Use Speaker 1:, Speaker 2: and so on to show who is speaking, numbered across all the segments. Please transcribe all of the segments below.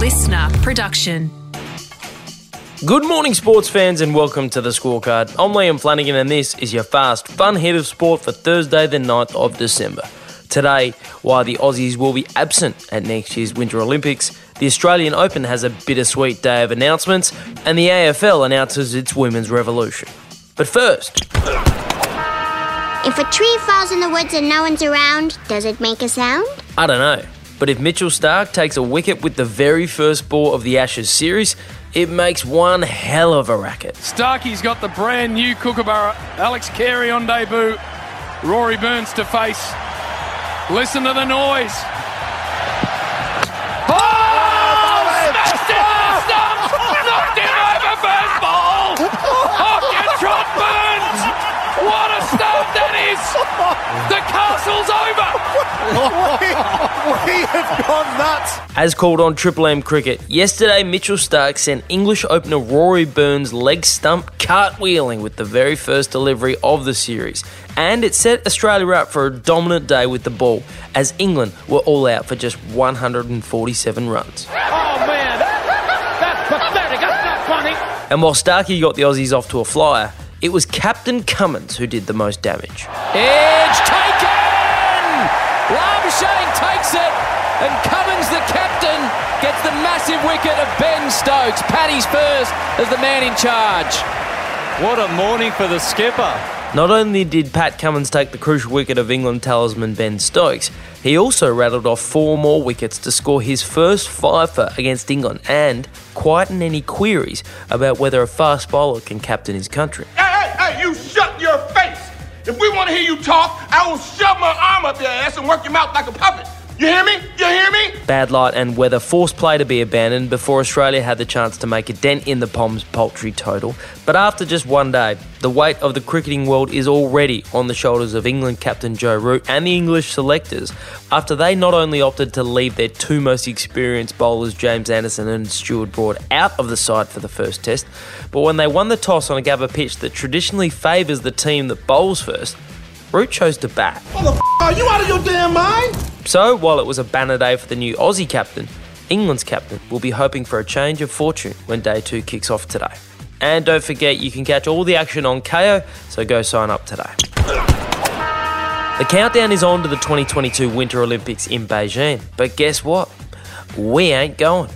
Speaker 1: LiSTNR production.
Speaker 2: Good morning, sports fans, and welcome to the scorecard. I'm Liam Flanagan, and this is your fast, fun hit of sport for Thursday, the 9th of December. Today, while the Aussies will be absent at next year's Winter Olympics, the Australian Open has a bittersweet day of announcements, and the AFL announces its women's revolution. But first,
Speaker 3: If a tree falls in the woods and no one's around, does it make a sound?
Speaker 2: I don't know, but if Mitchell Starc takes a wicket with the very first ball of the Ashes series, it makes one hell of a racket.
Speaker 4: Starkey's got the brand new Kookaburra. Alex Carey on debut. Rory Burns to face. Listen to the noise. Oh! The over first ball! What a start that is! The castle's over!
Speaker 5: We have gone nuts.
Speaker 2: As called on Triple M Cricket, yesterday Mitchell Starc sent English opener Rory Burns leg stump cartwheeling with the very first delivery of the series. And it set Australia up for a dominant day with the ball, as England were all out for just 147 runs.
Speaker 4: Oh man, that's pathetic. That's not funny.
Speaker 2: And while Starkey got the Aussies off to a flyer, it was Captain Cummins who did the most damage.
Speaker 4: Edge taken! Labuschagne takes it, and Cummins, the captain, gets the massive wicket of Ben Stokes. Paddy's first as the man in charge.
Speaker 6: What a morning for the skipper.
Speaker 2: Not only did Pat Cummins take the crucial wicket of England talisman Ben Stokes, he also rattled off four more wickets to score his first fifer against England and quieten any queries about whether a fast bowler can captain his country.
Speaker 7: Hey, hey, hey, you shut your face! If we want to hear you talk, I will shove my arm up your ass and work your mouth like a puppet. You hear me? You hear me?
Speaker 2: Bad light and weather forced play to be abandoned before Australia had the chance to make a dent in the Poms poultry total. But after just one day, the weight of the cricketing world is already on the shoulders of England captain Joe Root and the English selectors after they not only opted to leave their two most experienced bowlers, James Anderson and Stuart Broad, out of the side for the first test, but when they won the toss on a Gabba pitch that traditionally favours the team that bowls first, Root chose to bat.
Speaker 7: Are you out of your damn mind?
Speaker 2: So, while it was a banner day for the new Aussie captain, England's captain will be hoping for a change of fortune when day two kicks off today. And don't forget, you can catch all the action on Kayo, so go sign up today. The countdown is on to the 2022 Winter Olympics in Beijing, but guess what? We ain't going.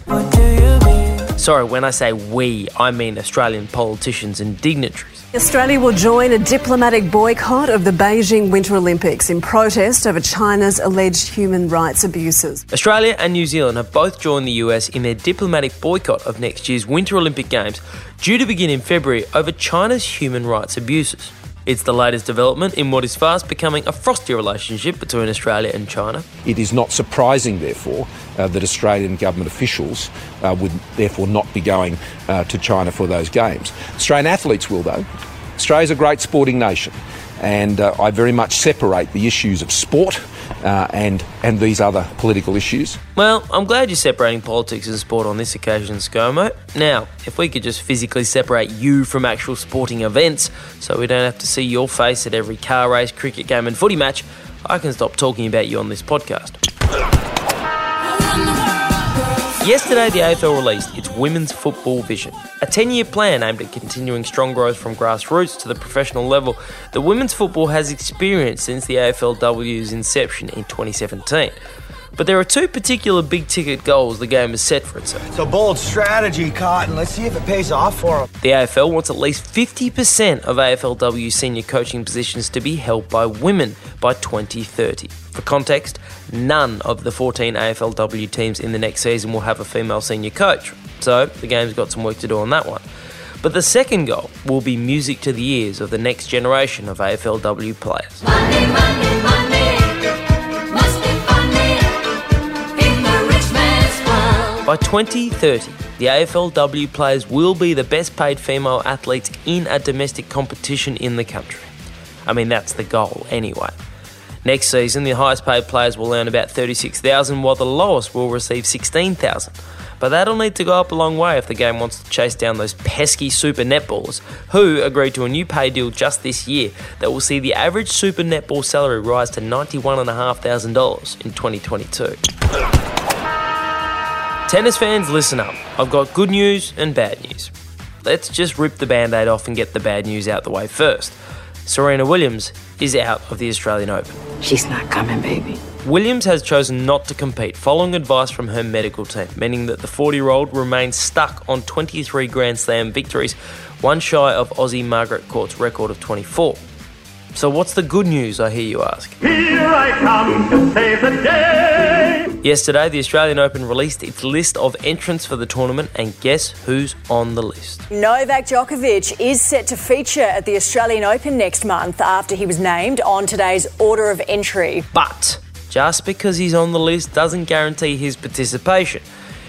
Speaker 2: Sorry, when I say we, I mean Australian politicians and dignitaries.
Speaker 8: Australia will join a diplomatic boycott of the Beijing Winter Olympics in protest over China's alleged human rights abuses.
Speaker 2: Australia and New Zealand have both joined the US in their diplomatic boycott of next year's Winter Olympic Games, due to begin in February over China's human rights abuses. It's the latest development in what is fast becoming a frosty relationship between Australia and China.
Speaker 9: It is not surprising, therefore, uh, that Australian government officials uh, would therefore not be going uh, to China for those games. Australian athletes will, though. Australia's a great sporting nation, and uh, I very much separate the issues of sport uh, and and these other political issues.
Speaker 2: Well, I'm glad you're separating politics and sport on this occasion, ScoMo. Now, if we could just physically separate you from actual sporting events so we don't have to see your face at every car race, cricket game, and footy match, I can stop talking about you on this podcast. Yesterday, the AFL released its Women's Football Vision, a 10 year plan aimed at continuing strong growth from grassroots to the professional level that women's football has experienced since the AFLW's inception in 2017. But there are two particular big ticket goals the game has set for itself.
Speaker 5: It's a bold strategy, Cotton. Let's see if it pays off for them.
Speaker 2: The AFL wants at least 50% of AFLW senior coaching positions to be held by women by 2030. For context, none of the 14 AFLW teams in the next season will have a female senior coach, so the game's got some work to do on that one. But the second goal will be music to the ears of the next generation of AFLW players.
Speaker 10: Monday, Monday, Monday.
Speaker 2: By 2030, the AFLW players will be the best paid female athletes in a domestic competition in the country. I mean, that's the goal anyway. Next season, the highest paid players will earn about 36,000 while the lowest will receive 16,000. But that'll need to go up a long way if the game wants to chase down those pesky super netballers who agreed to a new pay deal just this year that will see the average super netball salary rise to $91,500 in 2022. Tennis fans, listen up. I've got good news and bad news. Let's just rip the band aid off and get the bad news out the way first. Serena Williams is out of the Australian Open.
Speaker 1: She's not coming, baby.
Speaker 2: Williams has chosen not to compete following advice from her medical team, meaning that the 40 year old remains stuck on 23 Grand Slam victories, one shy of Aussie Margaret Court's record of 24. So, what's the good news, I hear you ask?
Speaker 11: Here I come to save the day.
Speaker 2: Yesterday, the Australian Open released its list of entrants for the tournament, and guess who's on the list?
Speaker 12: Novak Djokovic is set to feature at the Australian Open next month after he was named on today's order of entry.
Speaker 2: But just because he's on the list doesn't guarantee his participation.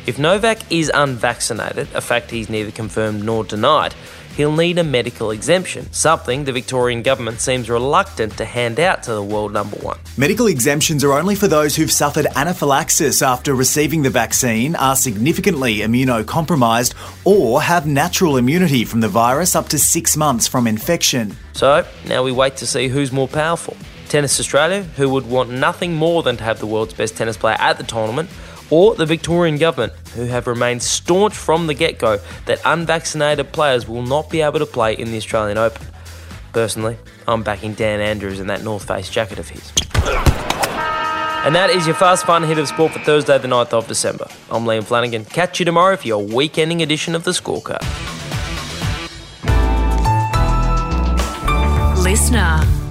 Speaker 2: If Novak is unvaccinated, a fact he's neither confirmed nor denied, he'll need a medical exemption, something the Victorian government seems reluctant to hand out to the world number one.
Speaker 13: Medical exemptions are only for those who've suffered anaphylaxis after receiving the vaccine, are significantly immunocompromised, or have natural immunity from the virus up to six months from infection.
Speaker 2: So now we wait to see who's more powerful. Tennis Australia, who would want nothing more than to have the world's best tennis player at the tournament, or the Victorian government, who have remained staunch from the get go that unvaccinated players will not be able to play in the Australian Open. Personally, I'm backing Dan Andrews in that North Face jacket of his. And that is your fast fun hit of sport for Thursday, the 9th of December. I'm Liam Flanagan. Catch you tomorrow for your weekending edition of the scorecard.
Speaker 14: LiSTNR.